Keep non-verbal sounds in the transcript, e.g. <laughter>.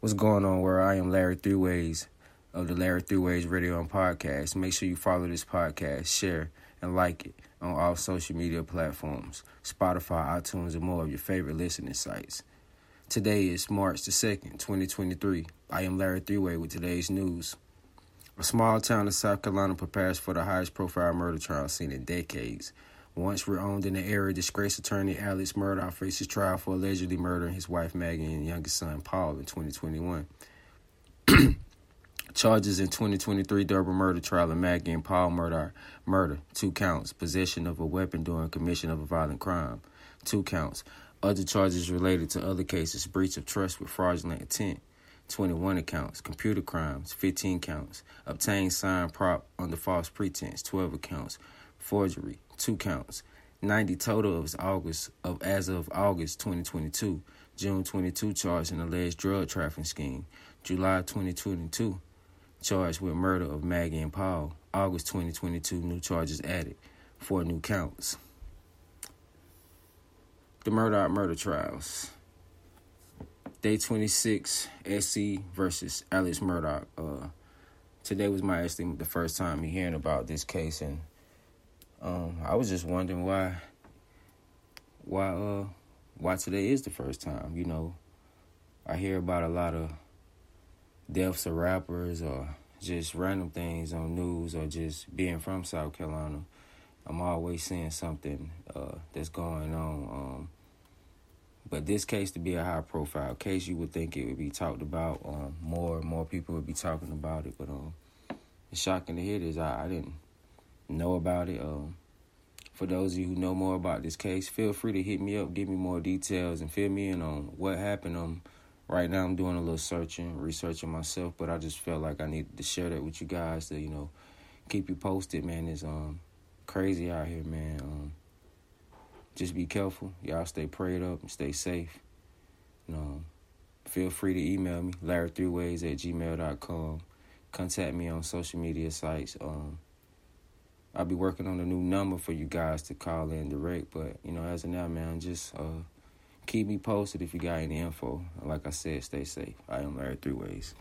What's going on? Where I am Larry Three Ways of the Larry Three Ways Radio and Podcast. Make sure you follow this podcast, share, and like it on all social media platforms Spotify, iTunes, and more of your favorite listening sites. Today is March the 2nd, 2023. I am Larry Three Way with today's news. A small town in South Carolina prepares for the highest profile murder trial seen in decades. Once reowned in the area, disgraced attorney Alex Murdaugh faces trial for allegedly murdering his wife Maggie and youngest son Paul in 2021. <clears throat> Charges in 2023 double murder trial of Maggie and Paul Murdaugh murder, two counts, possession of a weapon during commission of a violent crime, two counts. Other charges related to other cases, breach of trust with fraudulent intent, 21 accounts, computer crimes, 15 counts, obtained signed prop under false pretense, 12 accounts, forgery, two counts. 90 total of August of as of August 2022. June 22 charged in alleged drug trafficking scheme. July 2022 charged with murder of Maggie and Paul. August 2022 new charges added. Four new counts. The Murdaugh murder trials. Day 26, SC versus Alex Murdaugh. Uh, today was my actually the first time hearing about this case and um, I was just wondering why, why, uh, why today is the first time. You know, I hear about a lot of deaths of rappers or just random things on news or just being from South Carolina. I'm always seeing something uh, that's going on. Um, but this case to be a high profile case, you would think it would be talked about. Um, more and more people would be talking about it. But um, it's shocking to hear this. I, I didn't know about it. Um, for those of you who know more about this case, feel free to hit me up, give me more details, and fill me in on what happened. Um, right now I'm doing a little searching, researching myself, but I just felt like I needed to share that with you guys to you know keep you posted. Man, it's um crazy out here, man. Um, just be careful. Y'all stay prayed up and stay safe. You know, feel free to email me, Larry3ways at gmail.com. Contact me on social media sites. Um, I'll be working on a new number for you guys to call in direct. But you know, as of now, man, just uh, keep me posted if you got any info. Like I said, stay safe. I am Larry Three Ways.